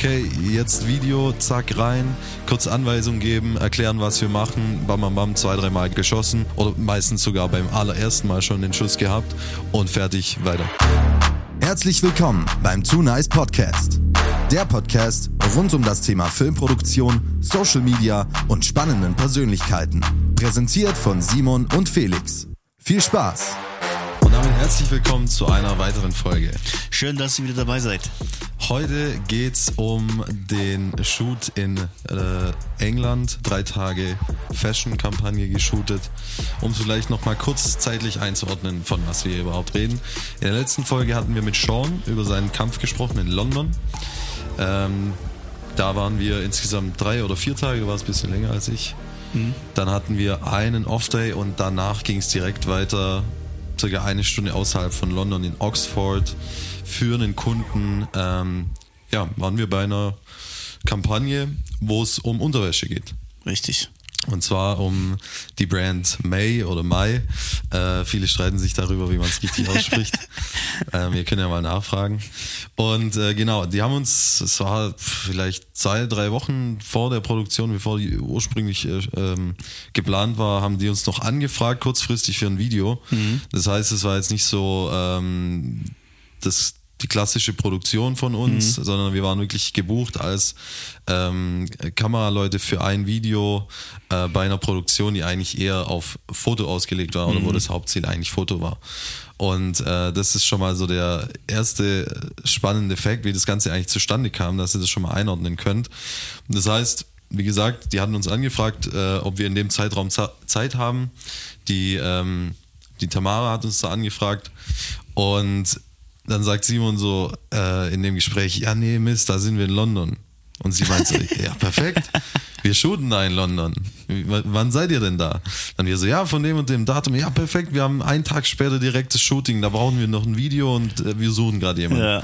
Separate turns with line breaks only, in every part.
okay, jetzt Video, zack, rein, kurz Anweisung geben, erklären, was wir machen, bam, bam, bam, zwei, dreimal geschossen oder meistens sogar beim allerersten Mal schon den Schuss gehabt und fertig, weiter.
Herzlich willkommen beim Too Nice Podcast. Der Podcast rund um das Thema Filmproduktion, Social Media und spannenden Persönlichkeiten. Präsentiert von Simon und Felix. Viel Spaß!
Herzlich willkommen zu einer weiteren Folge.
Schön, dass ihr wieder dabei seid.
Heute geht's um den Shoot in äh, England. Drei Tage Fashion-Kampagne geshootet. Um es vielleicht nochmal kurz zeitlich einzuordnen, von was wir hier überhaupt reden. In der letzten Folge hatten wir mit Sean über seinen Kampf gesprochen in London. Ähm, da waren wir insgesamt drei oder vier Tage, du warst ein bisschen länger als ich. Mhm. Dann hatten wir einen Off-Day und danach ging es direkt weiter, circa eine Stunde außerhalb von London in Oxford für einen Kunden. Ähm, ja, waren wir bei einer Kampagne, wo es um Unterwäsche geht.
Richtig.
Und zwar um die Brand May oder Mai. Äh, viele streiten sich darüber, wie man es richtig ausspricht. ähm, wir können ja mal nachfragen. Und äh, genau, die haben uns, es war vielleicht zwei, drei Wochen vor der Produktion, bevor die ursprünglich äh, ähm, geplant war, haben die uns noch angefragt, kurzfristig für ein Video. Mhm. Das heißt, es war jetzt nicht so ähm, das die klassische Produktion von uns, mhm. sondern wir waren wirklich gebucht als ähm, Kameraleute für ein Video äh, bei einer Produktion, die eigentlich eher auf Foto ausgelegt war mhm. oder wo mhm. das Hauptziel eigentlich Foto war. Und äh, das ist schon mal so der erste spannende Fakt, wie das Ganze eigentlich zustande kam, dass ihr das schon mal einordnen könnt. Das heißt, wie gesagt, die hatten uns angefragt, äh, ob wir in dem Zeitraum Zeit haben. Die, ähm, die Tamara hat uns da angefragt und dann sagt Simon so äh, in dem Gespräch, ja nee, Mist, da sind wir in London. Und sie meint so, ja perfekt, wir shooten da in London. W wann seid ihr denn da? Dann wir so, ja von dem und dem Datum, ja perfekt, wir haben einen Tag später direktes Shooting, da brauchen wir noch ein Video und äh, wir suchen gerade jemanden. Ja.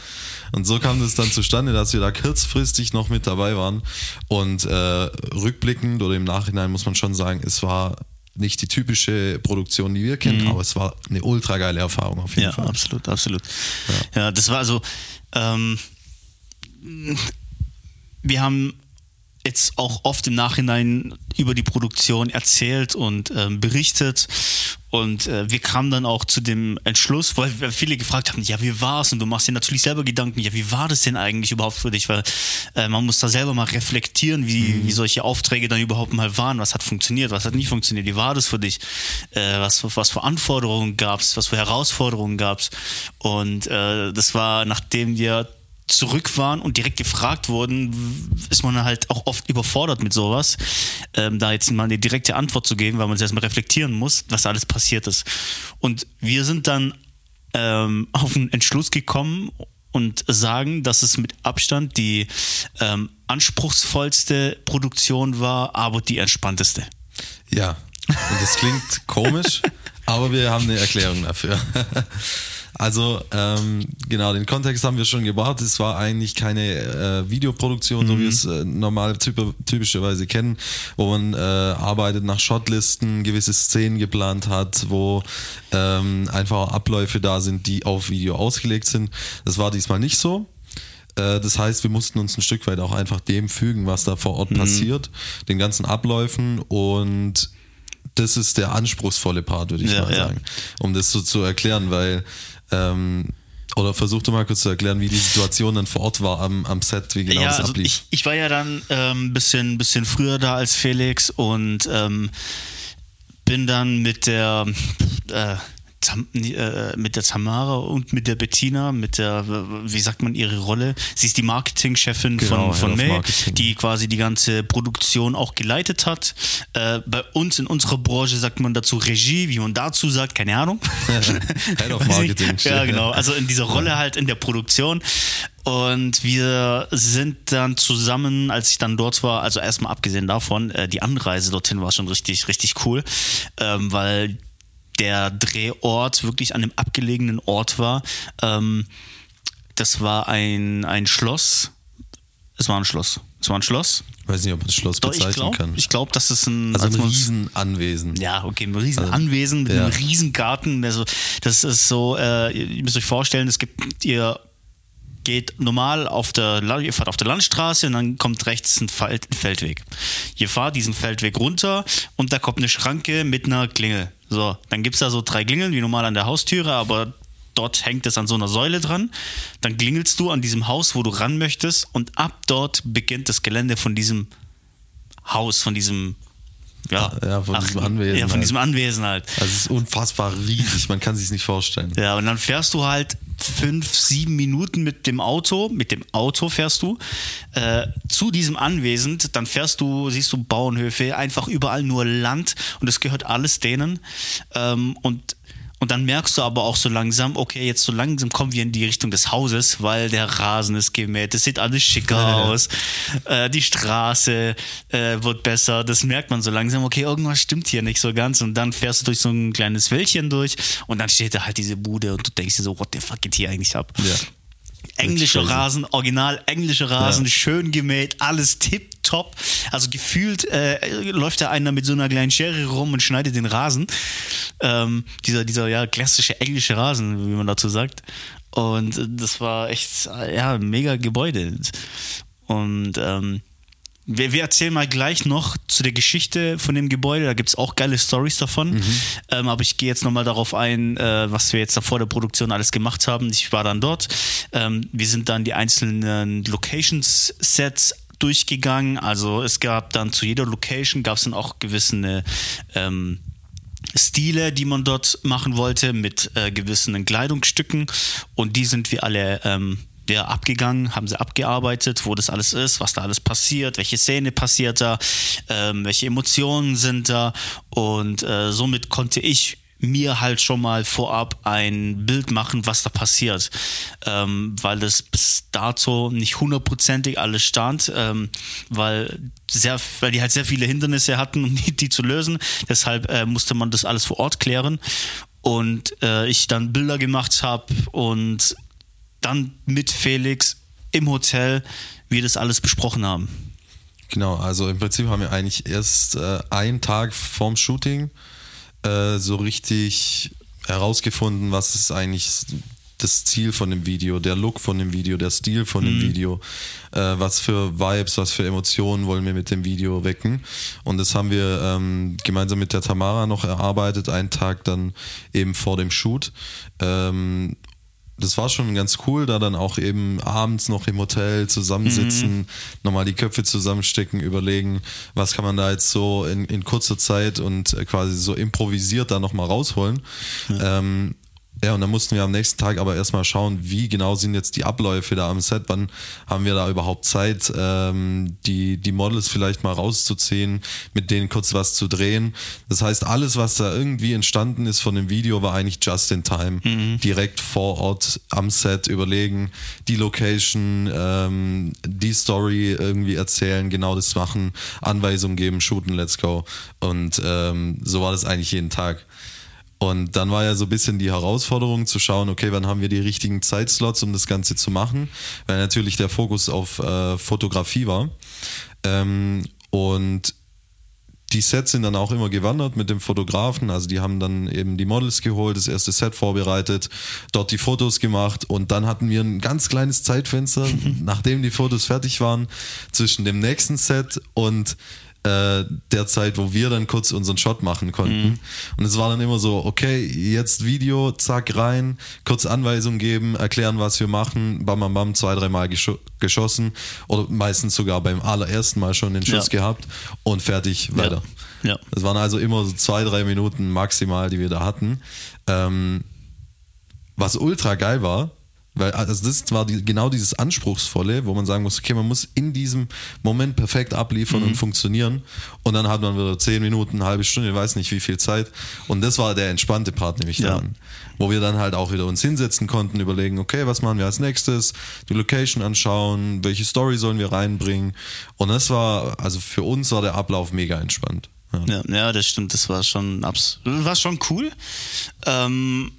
Und so kam es dann zustande, dass wir da kurzfristig noch mit dabei waren. Und äh, rückblickend oder im Nachhinein muss man schon sagen, es war nicht die typische Produktion, die wir kennen, mhm. aber es war eine ultra geile Erfahrung auf jeden
ja,
Fall.
Ja, absolut, absolut. Ja. ja, das war also, ähm, wir haben jetzt auch oft im Nachhinein über die Produktion erzählt und ähm, berichtet. Und äh, wir kamen dann auch zu dem Entschluss, weil viele gefragt haben, ja, wie war es? Und du machst dir natürlich selber Gedanken, ja, wie war das denn eigentlich überhaupt für dich? Weil äh, man muss da selber mal reflektieren, wie, mhm. wie solche Aufträge dann überhaupt mal waren. Was hat funktioniert, was hat nicht funktioniert? Wie war das für dich? Äh, was, was für Anforderungen gab es? Was für Herausforderungen gab es? Und äh, das war, nachdem wir zurück waren und direkt gefragt wurden, ist man halt auch oft überfordert mit sowas, ähm, da jetzt mal eine direkte Antwort zu geben, weil man es erstmal reflektieren muss, was alles passiert ist. Und wir sind dann ähm, auf einen Entschluss gekommen und sagen, dass es mit Abstand die ähm, anspruchsvollste Produktion war, aber die entspannteste.
Ja, und das klingt komisch, aber wir haben eine Erklärung dafür. Also ähm, genau, den Kontext haben wir schon gebracht. Es war eigentlich keine äh, Videoproduktion, mhm. so wie wir es äh, normal typ typischerweise kennen, wo man äh, arbeitet nach Shotlisten, gewisse Szenen geplant hat, wo ähm, einfach Abläufe da sind, die auf Video ausgelegt sind. Das war diesmal nicht so. Äh, das heißt, wir mussten uns ein Stück weit auch einfach dem fügen, was da vor Ort mhm. passiert, den ganzen Abläufen und das ist der anspruchsvolle Part, würde ich ja, mal sagen, um das so zu erklären, weil ähm, oder versuch du mal kurz zu erklären, wie die Situation dann vor Ort war am, am Set, wie genau ja, das
also
ablief.
Ich, ich war ja dann ein ähm, bisschen, bisschen früher da als Felix und ähm, bin dann mit der äh, äh, mit der Tamara und mit der Bettina, mit der, wie sagt man ihre Rolle? Sie ist die Marketingchefin genau, von, von May, die quasi die ganze Produktion auch geleitet hat. Äh, bei uns in unserer Branche sagt man dazu Regie, wie man dazu sagt, keine Ahnung.
Head of Marketing.
ja, genau. Also in dieser Rolle halt in der Produktion. Und wir sind dann zusammen, als ich dann dort war, also erstmal abgesehen davon, äh, die Anreise dorthin war schon richtig, richtig cool, ähm, weil der Drehort wirklich an einem abgelegenen Ort war. Ähm, das war ein, ein Schloss. Es war ein Schloss. Es war ein Schloss.
Ich weiß nicht, ob man das Schloss Doch, bezeichnen
ich glaub,
kann.
Ich glaube, das ist ein,
also ein Riesenanwesen.
Ja, okay, ein Riesenanwesen also, mit ja. einem Riesengarten. Also, das ist so, äh, ihr müsst euch vorstellen, es gibt ihr geht normal auf der, ihr fahrt auf der Landstraße und dann kommt rechts ein, Feld, ein Feldweg. Ihr fahrt diesen Feldweg runter und da kommt eine Schranke mit einer Klingel. So, dann gibt's da so drei Klingeln, wie normal an der Haustüre, aber dort hängt es an so einer Säule dran. Dann klingelst du an diesem Haus, wo du ran möchtest und ab dort beginnt das Gelände von diesem Haus, von diesem ja,
Ja, von diesem Anwesen
Ja, von
halt.
diesem Anwesen halt.
Also es ist unfassbar riesig, man kann sich nicht vorstellen.
Ja, und dann fährst du halt fünf, sieben Minuten mit dem Auto, mit dem Auto fährst du äh, zu diesem Anwesen, dann fährst du, siehst du Bauernhöfe, einfach überall nur Land und es gehört alles denen. Ähm, und und dann merkst du aber auch so langsam, okay, jetzt so langsam kommen wir in die Richtung des Hauses, weil der Rasen ist gemäht, es sieht alles schicker aus, äh, die Straße äh, wird besser, das merkt man so langsam, okay, irgendwas stimmt hier nicht so ganz und dann fährst du durch so ein kleines Wäldchen durch und dann steht da halt diese Bude und du denkst dir so, what the fuck geht hier eigentlich ab?
Ja.
Englischer
crazy.
Rasen, original englischer Rasen,
Ja.
schön gemäht, alles tipptopp. Also gefühlt äh, läuft da einer mit so einer kleinen Schere rum und schneidet den Rasen. Ähm, dieser, dieser ja, klassische englische Rasen, wie man dazu sagt. Und äh, das war echt, äh, ja, mega Gebäude. Und ähm, wir, wir erzählen mal gleich noch zu der Geschichte von dem Gebäude. Da gibt es auch geile Stories davon. Ähm, aber ich gehe jetzt nochmal darauf ein, äh, was wir jetzt da vor der Produktion alles gemacht haben. Ich war dann dort. Ähm, wir sind dann die einzelnen Locations-Sets durchgegangen. Also es gab dann zu jeder Location gab es dann auch gewisse ähm, Stile, die man dort machen wollte, mit äh, gewissen Kleidungsstücken. Und die sind wir alle ja, abgegangen, haben sie abgearbeitet, wo das alles ist, was da alles passiert, welche Szene passiert da, ähm, welche Emotionen sind da. Und äh, somit konnte ich mir halt schon mal vorab ein Bild machen, was da passiert, ähm, weil das bis dato nicht hundertprozentig alles stand, ähm, weil sehr, weil die halt sehr viele Hindernisse hatten, um die, die zu lösen. Deshalb äh, musste man das alles vor Ort klären und äh, ich dann Bilder gemacht habe und dann mit Felix im Hotel wir das alles besprochen haben.
Genau, also im Prinzip haben wir eigentlich erst äh, einen Tag vorm Shooting äh, so richtig herausgefunden, was ist eigentlich das Ziel von dem Video, der Look von dem Video, der Stil von dem Video, äh, was für Vibes, was für Emotionen wollen wir mit dem Video wecken. Und das haben wir ähm, gemeinsam mit der Tamara noch erarbeitet, einen Tag dann eben vor dem Shoot. Ähm, das war schon ganz cool, da dann auch eben abends noch im Hotel zusammensitzen, nochmal die Köpfe zusammenstecken, überlegen, was kann man da jetzt so in, in kurzer Zeit und quasi so improvisiert da nochmal rausholen. Ja. Ähm, ja, und dann mussten wir am nächsten Tag aber erstmal schauen, wie genau sind jetzt die Abläufe da am Set, wann haben wir da überhaupt Zeit, ähm, die, die Models vielleicht mal rauszuziehen, mit denen kurz was zu drehen. Das heißt, alles, was da irgendwie entstanden ist von dem Video, war eigentlich just in time. Mhm. Direkt vor Ort am Set überlegen, die Location, ähm, die Story irgendwie erzählen, genau das machen, Anweisungen geben, shooten, let's go. Und ähm, so war das eigentlich jeden Tag. Und dann war ja so ein bisschen die Herausforderung zu schauen, okay, wann haben wir die richtigen Zeitslots, um das Ganze zu machen, weil natürlich der Fokus auf äh, Fotografie war. Ähm, und die Sets sind dann auch immer gewandert mit dem Fotografen. Also die haben dann eben die Models geholt, das erste Set vorbereitet, dort die Fotos gemacht und dann hatten wir ein ganz kleines Zeitfenster, nachdem die Fotos fertig waren, zwischen dem nächsten Set und der Zeit, wo wir dann kurz unseren Shot machen konnten. Mhm. Und es war dann immer so, okay, jetzt Video, zack, rein, kurz Anweisungen geben, erklären, was wir machen, bam, bam, bam, zwei, dreimal gesch geschossen oder meistens sogar beim allerersten Mal schon den Schuss ja. gehabt und fertig, weiter.
Ja. ja.
Das waren also immer so zwei, drei Minuten maximal, die wir da hatten. Ähm, was ultra geil war, weil also das war die, genau dieses Anspruchsvolle, wo man sagen muss, okay, man muss in diesem Moment perfekt abliefern mhm. und funktionieren. Und dann hat man wieder zehn Minuten, eine halbe Stunde, ich weiß nicht wie viel Zeit. Und das war der entspannte Part nämlich ja. daran. Wo wir dann halt auch wieder uns hinsetzen konnten, überlegen, okay, was machen wir als nächstes, die Location anschauen, welche Story sollen wir reinbringen. Und das war, also für uns war der Ablauf mega entspannt.
Ja, ja, ja das stimmt, das war schon, war schon cool. Ähm,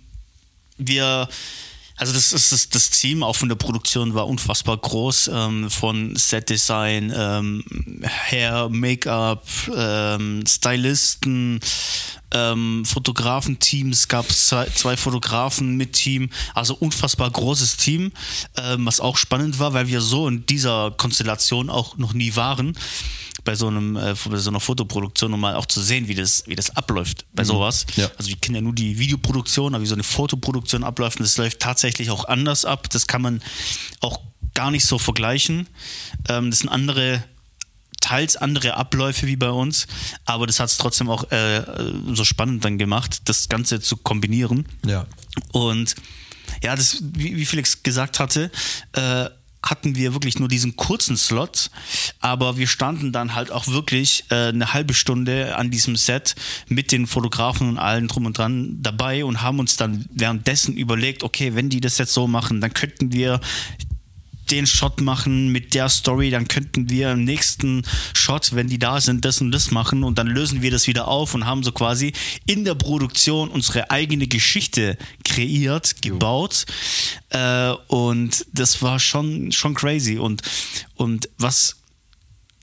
wir also das ist das, das Team auch von der Produktion war unfassbar groß ähm, von Setdesign, ähm, Hair, Make-up, ähm, Stylisten, ähm, Fotografenteams, es gab zwei, zwei Fotografen mit Team, also unfassbar großes Team, ähm, was auch spannend war, weil wir so in dieser Konstellation auch noch nie waren bei so einem äh, bei so einer Fotoproduktion, um mal auch zu sehen, wie das, wie das abläuft bei sowas.
Ja.
Also wir kennen ja nur die Videoproduktion, aber wie so eine Fotoproduktion abläuft, und das läuft tatsächlich auch anders ab. Das kann man auch gar nicht so vergleichen. Ähm, das sind andere teils andere Abläufe wie bei uns, aber das hat es trotzdem auch äh, so spannend dann gemacht, das Ganze zu kombinieren.
Ja.
Und ja, das, wie, wie Felix gesagt hatte, äh, hatten wir wirklich nur diesen kurzen Slot, aber wir standen dann halt auch wirklich äh, eine halbe Stunde an diesem Set mit den Fotografen und allen drum und dran dabei und haben uns dann währenddessen überlegt, okay, wenn die das jetzt so machen, dann könnten wir den Shot machen mit der Story, dann könnten wir im nächsten Shot, wenn die da sind, das und das machen und dann lösen wir das wieder auf und haben so quasi in der Produktion unsere eigene Geschichte kreiert, gebaut. Äh, und das war schon, schon crazy. Und, und was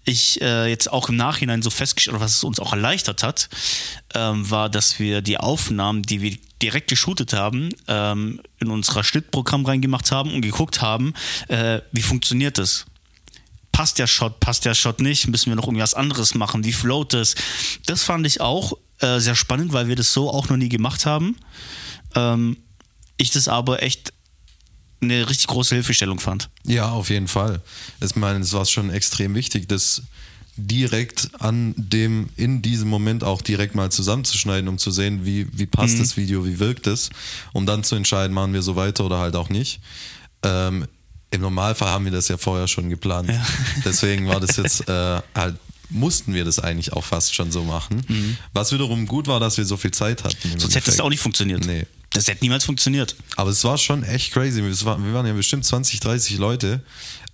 ich äh, jetzt auch im Nachhinein so festgestellt, was es uns auch erleichtert hat, ähm, war, dass wir die Aufnahmen, die wir direkt geshootet haben, ähm, in unser Schnittprogramm reingemacht haben und geguckt haben, äh, wie funktioniert das? Passt der Shot, passt der Shot nicht? Müssen wir noch irgendwas anderes machen? Wie float es? Das fand ich auch äh, sehr spannend, weil wir das so auch noch nie gemacht haben. Ähm, ich das aber echt eine richtig große Hilfestellung fand.
Ja, auf jeden Fall. Ich meine, es war schon extrem wichtig, das direkt an dem, in diesem Moment auch direkt mal zusammenzuschneiden, um zu sehen, wie, wie passt das Video, wie wirkt es, um dann zu entscheiden, machen wir so weiter oder halt auch nicht. Ähm, Im Normalfall haben wir das ja vorher schon geplant.
Ja.
Deswegen war das jetzt äh, halt, mussten wir das eigentlich auch fast schon so machen. Was wiederum gut war, dass wir so viel Zeit hatten.
Sonst hätte das
Endeffekt.
auch nicht funktioniert.
Nee.
Das hätte niemals funktioniert.
Aber es war schon echt crazy. Es war, wir waren ja bestimmt 20, 30 Leute.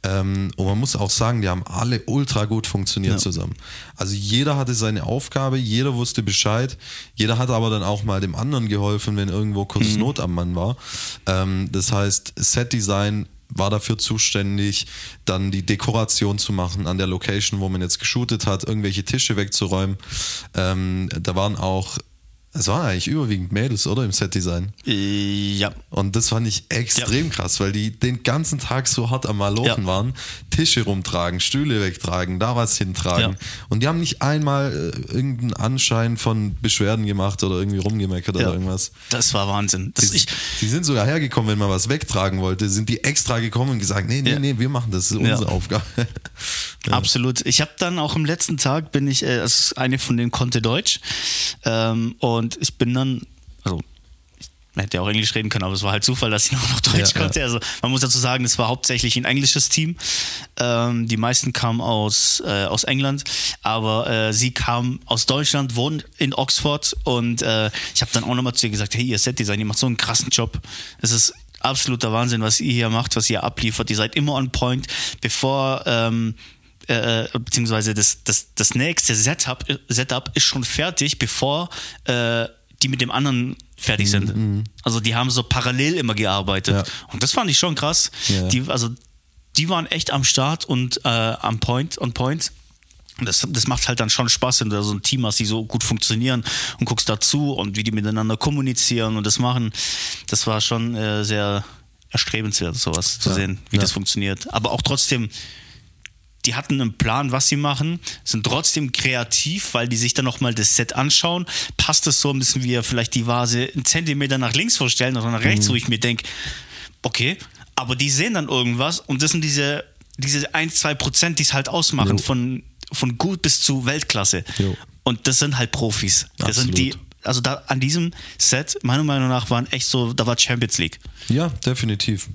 Ähm, und man muss auch sagen, die haben alle ultra gut funktioniert
Ja.
zusammen. Also jeder hatte seine Aufgabe, jeder wusste Bescheid. Jeder hat aber dann auch mal dem anderen geholfen, wenn irgendwo kurz Not am Mann war. Ähm, das heißt, Set-Design war dafür zuständig, dann die Dekoration zu machen an der Location, wo man jetzt geshootet hat, irgendwelche Tische wegzuräumen. Ähm, da waren auch, es waren eigentlich überwiegend Mädels, oder? Im Set-Design.
Ja.
Und das fand ich extrem krass, weil die den ganzen Tag so hart am Malochen
Ja.
waren. Tische rumtragen, Stühle wegtragen, da was hintragen.
Ja.
Und die haben nicht einmal äh, irgendeinen Anschein von Beschwerden gemacht oder irgendwie rumgemeckert
ja.
oder irgendwas.
Das war Wahnsinn. Das
Die,
ich,
die sind sogar hergekommen, wenn man was wegtragen wollte, sind die extra gekommen und gesagt, nee, nee,
Ja.
nee, wir machen das, das ist
Ja.
unsere Aufgabe. Ja.
Absolut. Ich habe dann auch am letzten Tag bin ich, äh, also eine von denen konnte Deutsch ähm, und ich bin dann, also man hätte ja auch Englisch reden können, aber es war halt Zufall, dass ich auch noch Deutsch
Ja,
konnte.
ja.
Also man muss dazu sagen, es war hauptsächlich ein englisches Team. Ähm, die meisten kamen aus, äh, aus England, aber äh, sie kamen aus Deutschland, wohnen in Oxford und äh, ich habe dann auch nochmal zu ihr gesagt, hey, ihr Set-Design, ihr macht so einen krassen Job. Es ist absoluter Wahnsinn, was ihr hier macht, was ihr abliefert. Ihr seid immer on point, bevor ähm, äh, beziehungsweise das, das, das nächste Setup, Setup ist schon fertig, bevor äh, die mit dem anderen fertig sind. Also die haben so parallel immer gearbeitet.
Ja.
Und das fand ich schon krass.
Ja.
Die, also die waren echt am Start und äh, am Point, on Point. Und das, das macht halt dann schon Spaß, wenn du da so ein Team hast, die so gut funktionieren und guckst dazu und wie die miteinander kommunizieren und das machen. Das war schon äh, sehr erstrebenswert, sowas zu
Ja.
sehen, wie das funktioniert. Aber auch trotzdem, die hatten einen Plan, was sie machen, sind trotzdem kreativ, weil die sich dann nochmal das Set anschauen. Passt es so, müssen wir vielleicht die Vase einen Zentimeter nach links vorstellen oder nach rechts, wo ich mir denke, okay, aber die sehen dann irgendwas und das sind diese, diese 1, 2 Prozent, die es halt ausmachen,
Jo.
von, von gut bis zu Weltklasse.
Jo.
Und das sind halt Profis. Das sind
Absolut.
die, also da an diesem Set, meiner Meinung nach, waren echt so, da war Champions League.
Ja, definitiv.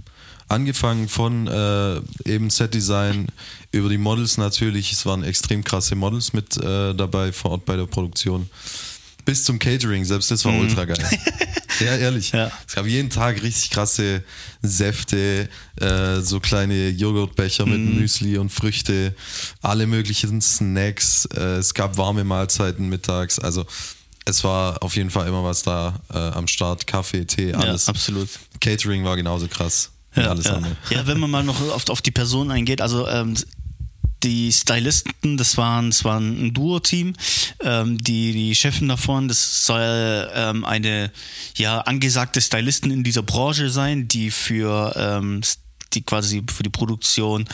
Angefangen von äh, eben Set-Design über die Models natürlich. Es waren extrem krasse Models mit äh, dabei vor Ort bei der Produktion. Bis zum Catering, selbst das war ultra geil. ja, ehrlich.
Ja.
Es gab jeden Tag richtig krasse Säfte, äh, so kleine Joghurtbecher mit Müsli und Früchte, alle möglichen Snacks. Äh, es gab warme Mahlzeiten mittags. Also es war auf jeden Fall immer was da äh, am Start. Kaffee, Tee, alles.
Ja, absolut.
Catering war genauso krass.
Ja,
alles
ja.
andere.
ja, wenn man mal noch auf, auf die Person eingeht, also ähm, die Stylisten, das waren, das waren ein Duo-Team. Ähm, die, die Chefin davon, das soll ähm, eine ja, angesagte Stylistin in dieser Branche sein, die für ähm, die quasi für die Produktion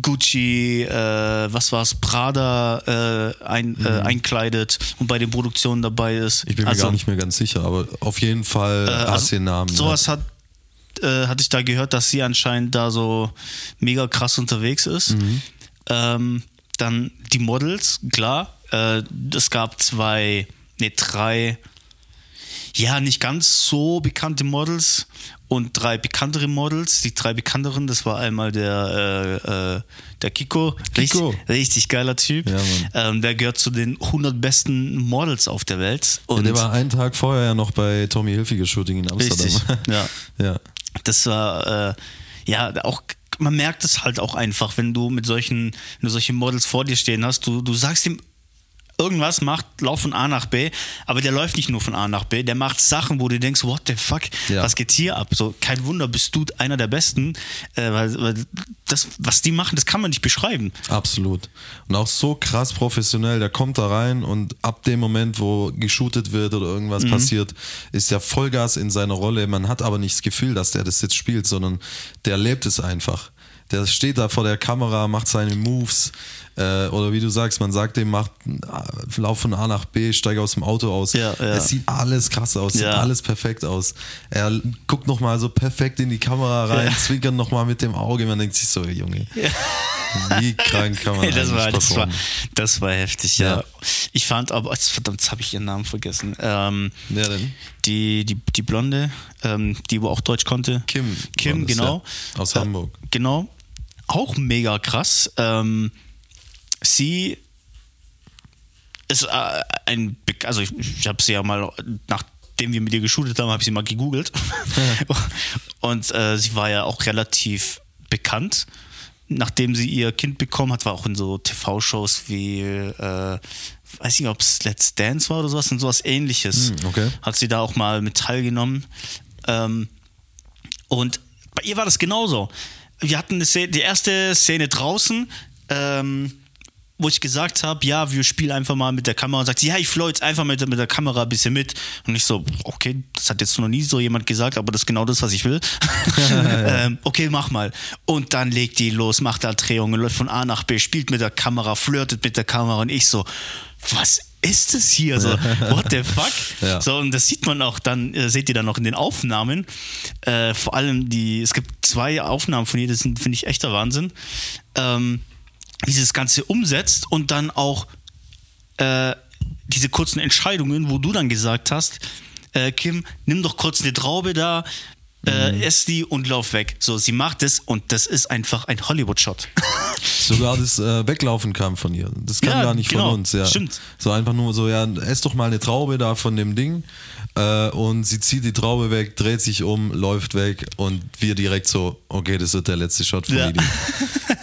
Gucci, äh, was war's, Prada äh, ein, äh, einkleidet und bei den Produktionen dabei ist.
Ich bin mir
Also,
gar nicht mehr ganz sicher, aber auf jeden Fall
äh,
äh,
also
Asien-Namen.
Sowas hat, äh, hatte ich da gehört, dass sie anscheinend da so mega krass unterwegs ist.
Mhm.
Ähm, dann die Models, klar. Äh, es gab zwei, nee, drei, ja, nicht ganz so bekannte Models und drei bekanntere Models. Die drei bekannteren, das war einmal der, äh, äh, der Kiko.
Kiko.
Richtig, richtig geiler Typ.
Ja,
ähm, der gehört zu den 100 besten Models auf der Welt.
Ja,
Und
der war einen Tag vorher ja noch bei Tommy Hilfiger Shooting in Amsterdam.
Richtig, ja.
ja.
Das war, äh, ja, auch, man merkt es halt auch einfach, wenn du mit solchen, wenn du solche Models vor dir stehen hast, du, du sagst ihm, irgendwas macht, lauf von A nach B, aber der läuft nicht nur von A nach B, der macht Sachen, wo du denkst, what the fuck,
Ja.
was geht hier ab? So, kein Wunder, bist du einer der Besten, äh, weil, weil das, was die machen, das kann man nicht beschreiben.
Absolut. Und auch so krass professionell, der kommt da rein und ab dem Moment, wo geshootet wird oder irgendwas
Mhm.
passiert, ist der Vollgas in seiner Rolle. Man hat aber nicht das Gefühl, dass der das jetzt spielt, sondern der lebt es einfach. Der steht da vor der Kamera, macht seine Moves. Äh, oder wie du sagst, man sagt dem, macht, äh, lauf von A nach B, steig aus dem Auto aus.
Ja, ja.
Es sieht alles krass aus, sieht
Ja.
alles perfekt aus. Er guckt nochmal so perfekt in die Kamera rein,
Ja.
zwinkert nochmal mit dem Auge. Man denkt sich so, Junge, wie krank kann man
Hey, das, war, das, war, das war heftig, ja.
Ja.
Ich fand aber, jetzt, verdammt, jetzt habe ich ihren Namen vergessen. Ähm,
Wer denn?
die, die, die Blonde, ähm, die wo auch Deutsch konnte.
Kim.
Kim,
das,
genau.
ja. Aus
Äh,
Hamburg.
Genau. Auch mega krass. Ähm, sie ist äh, ein, also ich, ich habe sie ja mal, nachdem wir mit ihr geshootet haben, habe ich sie mal gegoogelt. Und äh, sie war ja auch relativ bekannt. Nachdem sie ihr Kind bekommen hat, war auch in so TV-Shows wie, äh, weiß nicht, ob es Let's Dance war oder sowas, und sowas ähnliches.
Hm, okay.
Hat sie da auch mal mit teilgenommen. Ähm, und bei ihr war das genauso. Wir hatten eine Szene, die erste Szene draußen, ähm, wo ich gesagt habe, ja, wir spielen einfach mal mit der Kamera und sagt, sie, ja, ich flow jetzt einfach mit, mit der Kamera ein bisschen mit. Und ich so, okay, das hat jetzt noch nie so jemand gesagt, aber das ist genau das, was ich will. ähm, okay, mach mal. Und dann legt die los, macht da Drehungen, läuft von A nach B, spielt mit der Kamera, flirtet mit der Kamera und ich so, was ist das hier? So, what the fuck?
Ja.
So, und das sieht man auch dann, äh, seht ihr dann auch in den Aufnahmen. Äh, vor allem die, es gibt zwei Aufnahmen von ihr, das sind, finde ich, echter Wahnsinn. Ähm, wie sie das Ganze umsetzt und dann auch äh, diese kurzen Entscheidungen, wo du dann gesagt hast, äh, Kim, nimm doch kurz eine Traube da, äh,
Mhm.
ess die und lauf weg. So, sie macht es und das ist einfach ein Hollywood-Shot.
Sogar das äh, Weglaufen kam von ihr. Das kam
Ja,
gar nicht
genau.
von uns. Ja.
Stimmt.
So einfach nur so, ja, ess doch mal eine Traube da von dem Ding. Äh, und sie zieht die Traube weg, dreht sich um, läuft weg und wir direkt so, okay, das wird der letzte Shot von
Ja.
Lili.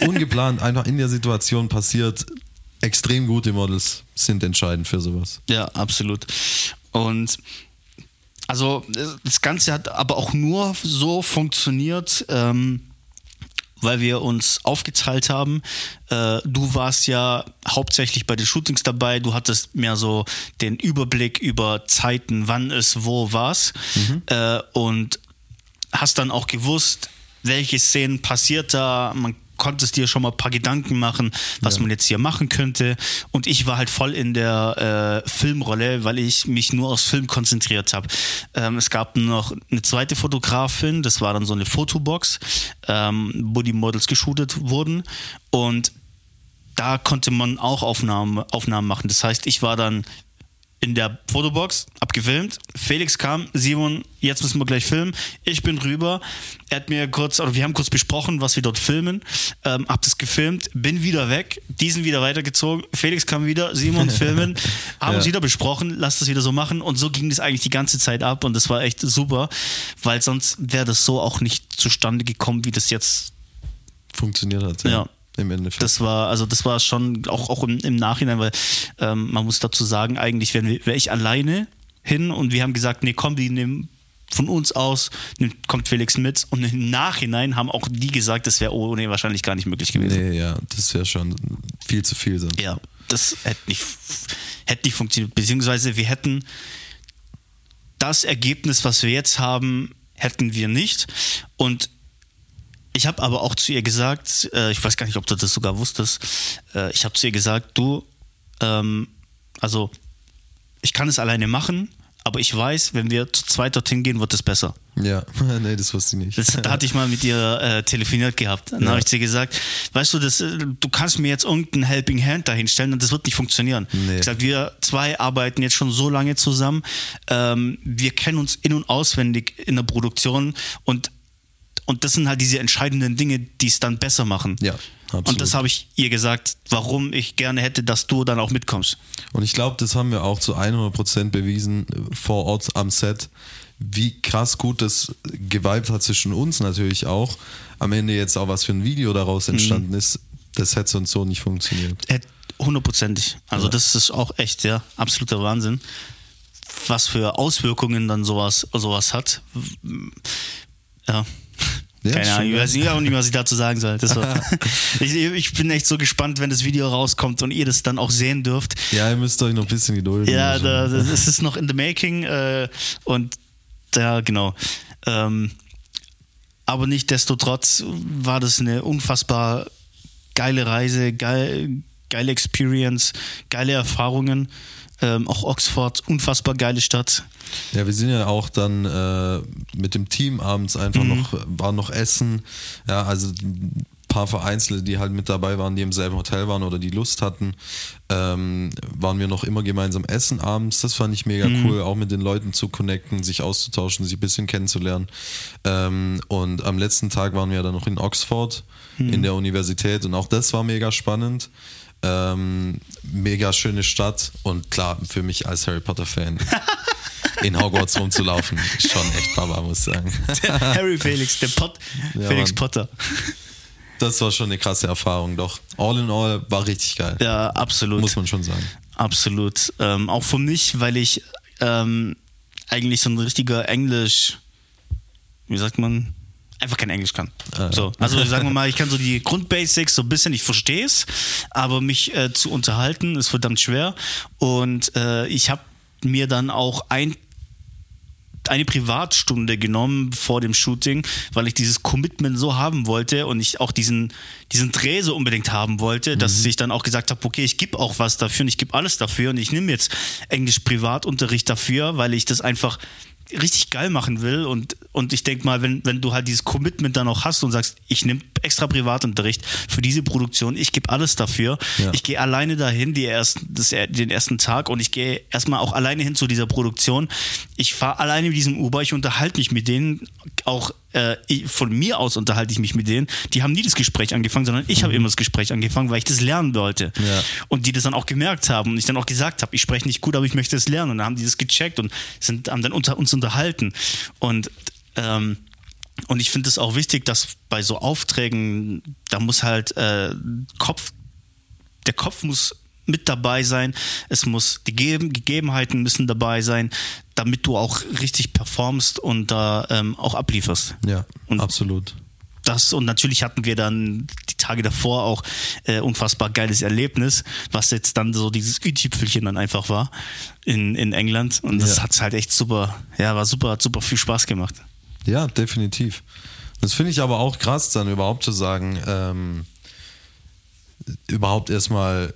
Ungeplant, einfach in der Situation passiert. Extrem gute Models sind entscheidend für sowas.
Ja, absolut. Und also das Ganze hat aber auch nur so funktioniert, ähm, weil wir uns aufgeteilt haben. Äh, du warst ja hauptsächlich bei den Shootings dabei. Du hattest mehr so den Überblick über Zeiten, wann es wo war's. Äh, und hast dann auch gewusst, welche Szenen passiert da. Man konnte es dir schon mal ein paar Gedanken machen, was man jetzt hier machen könnte. Und ich war halt voll in der äh, Filmrolle, weil ich mich nur aufs Film konzentriert habe. Ähm, es gab noch eine zweite Fotografin, das war dann so eine Fotobox, ähm, wo die Models geshootet wurden. Und da konnte man auch Aufnahmen, Aufnahmen machen. Das heißt, ich war dann in der Fotobox, hab gefilmt. Felix kam, Simon, jetzt müssen wir gleich filmen. Ich bin rüber. Er hat mir kurz, oder wir haben kurz besprochen, was wir dort filmen. Ähm, hab das gefilmt, bin wieder weg, diesen wieder weitergezogen. Felix kam wieder, Simon filmen, haben
Ja.
uns wieder besprochen, lass das wieder so machen. Und so ging das eigentlich die ganze Zeit ab und das war echt super, weil sonst wäre das so auch nicht zustande gekommen, wie das jetzt
Funktioniert hat.
Ja.
Im Endeffekt.
das war, also das war schon auch, auch im, im Nachhinein, weil ähm, man muss dazu sagen, eigentlich wäre wär ich alleine hin und wir haben gesagt, nee, komm, wir nehmen von uns aus nimmt, kommt Felix mit und im Nachhinein haben auch die gesagt, das wäre ohne wahrscheinlich gar nicht möglich gewesen.
Nee, ja, das wäre schon viel zu viel sonst.
Ja, das hätte nicht, hätte nicht funktioniert. Beziehungsweise wir hätten das Ergebnis, was wir jetzt haben, hätten wir nicht. Und ich habe aber auch zu ihr gesagt, äh, ich weiß gar nicht, ob du das sogar wusstest, äh, ich habe zu ihr gesagt, du, ähm, also ich kann es alleine machen, aber ich weiß, wenn wir zu zweit dorthin gehen, wird es besser.
Ja, nee, das wusste ich nicht.
Das, da hatte ich mal mit ihr äh, telefoniert gehabt. Dann
Ja.
habe ich zu ihr gesagt, weißt du, das, äh, du kannst mir jetzt irgendein Helping Hand dahinstellen und das wird nicht funktionieren.
Nee.
Ich sag, wir zwei arbeiten jetzt schon so lange zusammen. Ähm, wir kennen uns in- und auswendig in der Produktion und, und das sind halt diese entscheidenden Dinge, die es dann besser machen.
Ja, absolut.
Und das habe ich ihr gesagt, warum ich gerne hätte, dass du dann auch mitkommst.
Und ich glaube, das haben wir auch zu 100% bewiesen äh, vor Ort am Set, wie krass gut das geweibt hat zwischen uns natürlich auch. Am Ende jetzt auch was für ein Video daraus entstanden ist, das hätte sonst so nicht funktioniert.
Äh, Hundertprozentig. Also
Ja.
das ist auch echt, ja, absoluter Wahnsinn. Was für Auswirkungen dann sowas, sowas hat. Ja.
Ja,
Keine Ahnung, ich weiß nicht, auch nicht, was ich dazu sagen soll. Ich, ich bin echt so gespannt, wenn das Video rauskommt und ihr das dann auch sehen dürft.
Ja, ihr müsst euch noch ein bisschen gedulden.
Ja, da, das ist noch in the making äh, und ja, genau. Ähm, aber nichtsdestotrotz war das eine unfassbar geile Reise, geil, geile Experience, geile Erfahrungen. Ähm, auch Oxford, unfassbar geile Stadt.
Ja, wir sind ja auch dann äh, mit dem Team abends einfach
Mhm.
noch, waren noch essen. Ja, also ein paar Vereinzelte, die halt mit dabei waren, die im selben Hotel waren oder die Lust hatten, ähm, waren wir noch immer gemeinsam essen abends. Das fand ich mega
Mhm.
cool, auch mit den Leuten zu connecten, sich auszutauschen, sich ein bisschen kennenzulernen. Ähm, und am letzten Tag waren wir dann noch in Oxford
Mhm.
in der Universität und auch das war mega spannend. Ähm, mega schöne Stadt und klar, für mich als Harry Potter-Fan in Hogwarts rumzulaufen, ist schon echt Baba, muss ich sagen.
Harry Felix, der Pot,
Ja,
Felix
Mann.
Potter.
Das war schon eine krasse Erfahrung, doch. All in all war richtig geil.
Ja, absolut.
Muss man schon sagen.
Absolut. Ähm, auch für mich, weil ich ähm, eigentlich so ein richtiger Englisch, wie sagt man, einfach kein Englisch kann.
Ah,
So, also sagen wir mal, ich kann so die Grundbasics so ein bisschen, ich verstehe es, aber mich äh, zu unterhalten ist verdammt schwer. Und äh, ich habe mir dann auch ein eine Privatstunde genommen vor dem Shooting, weil ich dieses Commitment so haben wollte und ich auch diesen, diesen Dreh so unbedingt haben wollte, dass ich dann auch gesagt habe, okay, ich gebe auch was dafür und ich gebe alles dafür und ich nehme jetzt Englisch Privatunterricht dafür, weil ich das einfach richtig geil machen will und, und ich denke mal, wenn, wenn du halt dieses Commitment dann auch hast und sagst, ich nehme extra Privatunterricht für diese Produktion, ich gebe alles dafür,
Ja.
ich gehe alleine dahin die ersten, das, den ersten Tag und ich gehe erstmal auch alleine hin zu dieser Produktion. Ich fahre alleine mit diesem Uber, ich unterhalte mich mit denen, auch äh, von mir aus unterhalte ich mich mit denen. Die haben nie das Gespräch angefangen, sondern ich habe immer das Gespräch angefangen, weil ich das lernen wollte.
Ja.
Und die das dann auch gemerkt haben und ich dann auch gesagt habe, ich spreche nicht gut, aber ich möchte es lernen. Und dann haben die das gecheckt und sind, haben dann unter uns unterhalten. Und ähm, und ich finde es auch wichtig, dass bei so Aufträgen, da muss halt äh, Kopf, der Kopf muss mit dabei sein, es muss die Geben, Gegebenheiten müssen dabei sein, damit du auch richtig performst und da ähm, auch ablieferst.
Ja,
Und-
absolut.
Das und natürlich hatten wir dann die Tage davor auch äh, unfassbar geiles Erlebnis, was jetzt dann so dieses Ü-Tüpfelchen dann einfach war in, in England und das
Ja.
hat's halt echt super, ja, war super, hat super viel Spaß gemacht.
Ja, definitiv. Das finde ich aber auch krass, dann überhaupt zu sagen, ähm, überhaupt erstmal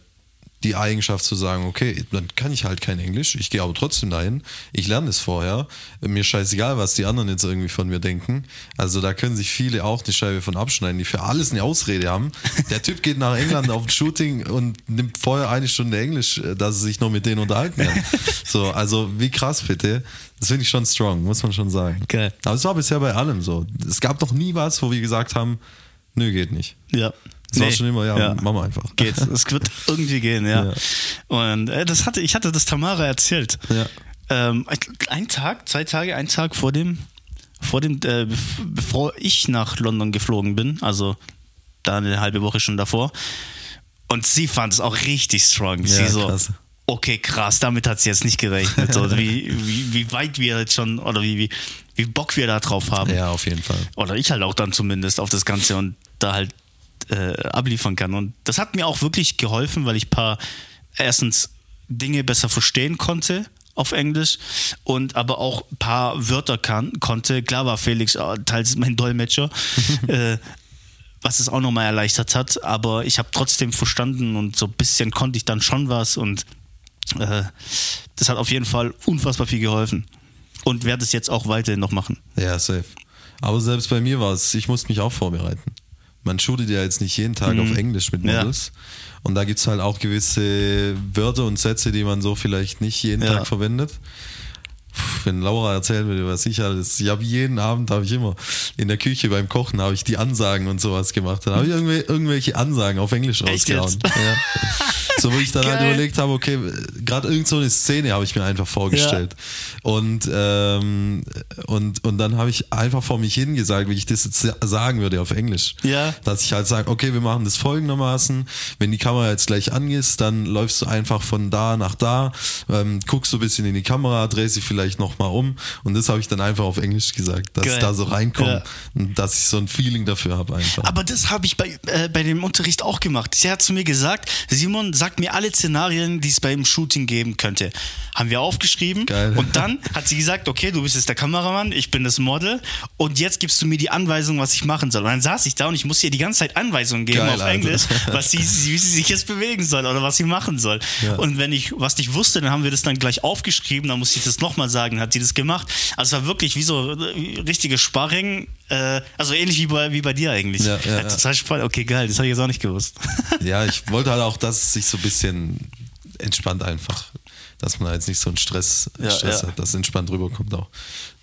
die Eigenschaft zu sagen, okay, dann kann ich halt kein Englisch, ich gehe aber trotzdem dahin, ich lerne es vorher, mir scheißegal, was die anderen jetzt irgendwie von mir denken. Also da können sich viele auch die Scheibe von abschneiden, die für alles eine Ausrede haben. Der Typ geht nach England auf ein Shooting und nimmt vorher eine Stunde Englisch, äh, dass er sich noch mit denen unterhalten kann. So, also wie krass bitte. Das finde ich schon strong, muss man schon sagen.
Geil.
Aber es war bisher bei allem so. Es gab noch nie was, wo wir gesagt haben, nö, geht nicht.
Ja.
Es war schon immer, ja, machen wir einfach.
Geht. Es wird irgendwie gehen, ja.
Ja.
Und äh, das hatte, ich hatte das Tamara erzählt.
Ja.
Ähm, ein Tag, zwei Tage, ein Tag vor dem, vor dem, äh, bev- bevor ich nach London geflogen bin, also da eine halbe Woche schon davor. Und sie fand es auch richtig strong. sie
Ja,
so,
krass.
okay, krass, damit hat sie jetzt nicht gerechnet. Oder wie, wie, wie weit wir jetzt schon, oder wie, wie, wie Bock wir da drauf haben.
Ja, auf jeden Fall.
Oder ich halt auch dann zumindest auf das Ganze und da halt äh, abliefern kann. Und das hat mir auch wirklich geholfen, weil ich ein paar erstens Dinge besser verstehen konnte auf Englisch und aber auch ein paar Wörter kann, konnte. Klar war Felix äh, teils mein Dolmetscher, äh, was es auch nochmal erleichtert hat, aber ich habe trotzdem verstanden und so ein bisschen konnte ich dann schon was und äh, das hat auf jeden Fall unfassbar viel geholfen und werde es jetzt auch weiterhin noch machen.
Ja, safe. Aber selbst bei mir war es, ich musste mich auch vorbereiten. Man shootet ja jetzt nicht jeden Tag
Mhm.
auf Englisch mit
Ja.
Models. Und da gibt es halt auch gewisse Wörter und Sätze, die man so vielleicht nicht jeden
Ja.
Tag verwendet. Wenn Laura erzählen würde, was ich alles, ich habe jeden Abend, habe ich immer in der Küche beim Kochen, habe ich die Ansagen und sowas gemacht. Dann habe ich irgendwel- irgendwelche Ansagen auf Englisch rausgehauen. Ja. So, wo ich dann halt
Geil.
überlegt habe, okay, gerade irgend so eine Szene habe ich mir einfach vorgestellt. Und, ähm, und, und dann habe ich einfach vor mich hingesagt, wie ich das jetzt sagen würde auf Englisch.
Ja.
Dass ich halt sage, okay, wir machen das folgendermaßen. Wenn die Kamera jetzt gleich an ist, dann läufst du einfach von da nach da, ähm, guckst so ein bisschen in die Kamera, drehst sie vielleicht nochmal um. Und das habe ich dann einfach auf Englisch gesagt, dass
Geil.
ich da so reinkomme
Ja.
und dass ich so ein Feeling dafür habe einfach.
Aber das habe ich bei, äh, bei dem Unterricht auch gemacht. Sie hat zu mir gesagt, Simon, sag mir alle Szenarien, die es beim Shooting geben könnte. Haben wir aufgeschrieben.
Geil.
Und dann hat sie gesagt, okay, du bist jetzt der Kameramann, ich bin das Model und jetzt gibst du mir die Anweisung, was ich machen soll. Und dann saß ich da und ich musste ihr die ganze Zeit Anweisungen geben
Geil,
auf
Alter.
Englisch, was sie, wie sie sich jetzt bewegen soll oder was sie machen soll.
Ja.
Und wenn ich was nicht wusste, dann haben wir das dann gleich aufgeschrieben, dann musste ich das nochmal sagen, hat sie das gemacht. Also es war wirklich wie so äh, richtige Sparring, äh, also ähnlich wie bei, wie bei dir eigentlich.
Ja, ja, ja.
Total spannend. Okay, geil, das habe ich jetzt auch nicht gewusst.
Ja, ich wollte halt auch, dass es sich so ein bisschen entspannt einfach, dass man da jetzt nicht so einen Stress,
Ja,
Stress
ja.
hat, dass es entspannt rüberkommt auch.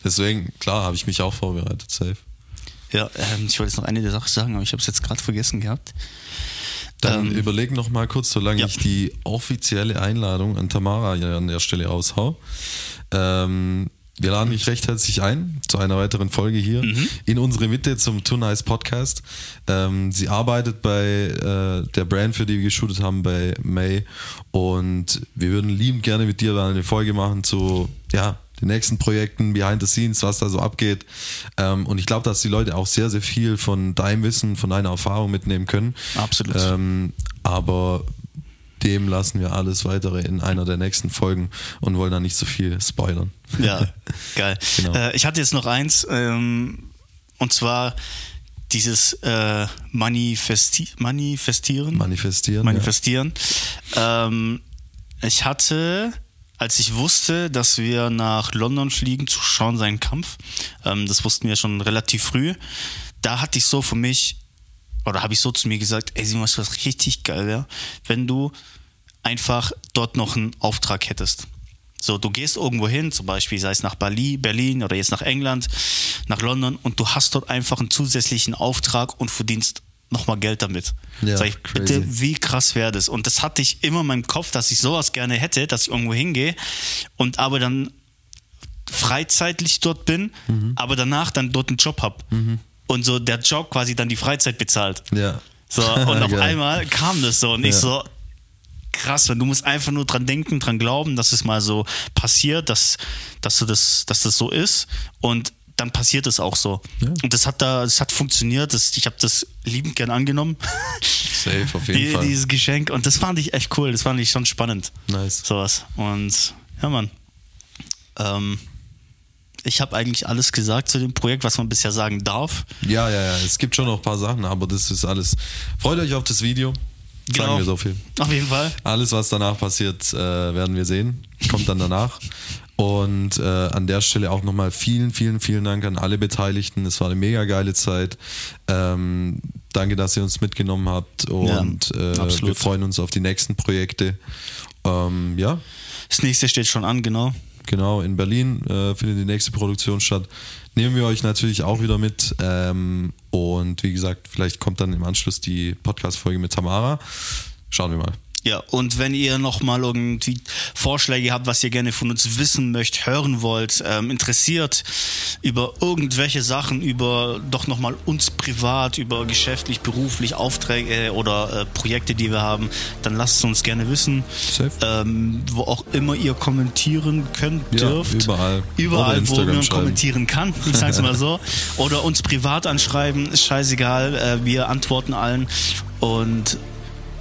Deswegen, klar, habe ich mich auch vorbereitet, safe.
Ja, ähm, ich wollte jetzt noch eine der Sachen sagen, aber ich habe es jetzt gerade vergessen gehabt.
Dann
Ähm,
überleg noch mal kurz, solange
ja.
ich die offizielle Einladung an Tamara hier an der Stelle aushau. Ähm, wir laden dich recht herzlich ein zu einer weiteren Folge hier
Mhm.
in unsere Mitte zum Too Nice Podcast. Ähm, sie arbeitet bei äh, der Brand, für die wir geshootet haben, bei May. Und wir würden liebend gerne mit dir eine Folge machen zu ja, den nächsten Projekten, Behind the Scenes, was da so abgeht. Ähm, und ich glaube, dass die Leute auch sehr, sehr viel von deinem Wissen, von deiner Erfahrung mitnehmen können.
Absolut.
Ähm, aber dem lassen wir alles weitere in einer der nächsten Folgen und wollen da nicht so viel spoilern.
Ja, geil.
Genau.
Äh, ich hatte jetzt noch eins, ähm, und zwar dieses äh, Manifesti Manifestieren.
Manifestieren.
Manifestieren. Ähm, ich hatte, als ich wusste, dass wir nach London fliegen zu schauen seinen Kampf, ähm, das wussten wir schon relativ früh, da hatte ich so für mich, oder habe ich so zu mir gesagt, ey Simon, was richtig geil wäre, wenn du einfach dort noch einen Auftrag hättest. So, du gehst irgendwo hin, zum Beispiel, sei es nach Bali, Berlin oder jetzt nach England, nach London und du hast dort einfach einen zusätzlichen Auftrag und verdienst nochmal Geld damit.
Ja,
Sag ich,
crazy.
bitte, wie krass wäre das? Und das hatte ich immer in meinem Kopf, dass ich sowas gerne hätte, dass ich irgendwo hingehe und aber dann freizeitlich dort bin,
Mhm.
aber danach dann dort einen Job habe. Und so der Job quasi dann die Freizeit bezahlt.
Ja.
So, und auf einmal kam das so und ich
Ja.
so, krass, du musst einfach nur dran denken, dran glauben, dass es mal so passiert, dass, dass, du das, dass das so ist und dann passiert es auch so.
Ja.
Und das hat da, das hat funktioniert, das, ich habe das liebend gern angenommen,
Safe, auf jeden
die,
Fall.
dieses Geschenk und das fand ich echt cool, das fand ich schon spannend.
Nice.
Sowas. Und ja, Mann. Ähm, ich habe eigentlich alles gesagt zu dem Projekt, was man bisher sagen darf.
Ja, ja, ja. Es gibt schon noch ein paar Sachen, aber das ist alles. Freut euch auf das Video.
Genau.
Sagen wir so viel.
Auf jeden Fall.
Alles, was danach passiert, äh, werden wir sehen. Kommt dann danach. Und äh, an der Stelle auch nochmal vielen, vielen, vielen Dank an alle Beteiligten. Es war eine mega geile Zeit. Ähm, danke, dass ihr uns mitgenommen habt. Und
Ja,
äh, wir freuen uns auf die nächsten Projekte. Ähm, ja,
Das nächste steht schon an, genau.
genau. In Berlin äh, findet die nächste Produktion statt. Nehmen wir euch natürlich auch wieder mit. Ähm, und wie gesagt, vielleicht kommt dann im Anschluss die Podcast-Folge mit Tamara. Schauen wir mal.
Ja, und wenn ihr nochmal irgendwie Vorschläge habt, was ihr gerne von uns wissen möchtet, hören wollt, ähm, interessiert über irgendwelche Sachen, über doch nochmal uns privat, über geschäftlich, beruflich, Aufträge oder äh, Projekte, die wir haben, dann lasst es uns gerne wissen. Ähm, wo auch immer ihr kommentieren könnt,
Ja,
dürft.
überall.
Überall, wo man kommentieren kann, ich sag's mal so. Oder uns privat anschreiben, ist scheißegal. Äh, wir antworten allen und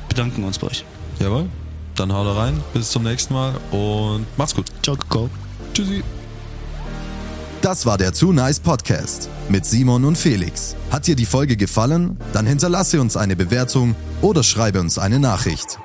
bedanken uns bei euch.
Jawohl. Dann haut rein. Bis zum nächsten Mal und macht's gut.
Ciao, Kakao.
Tschüssi.
Das war der Too Nice Podcast mit Simon und Felix. Hat dir die Folge gefallen? Dann hinterlasse uns eine Bewertung oder schreibe uns eine Nachricht.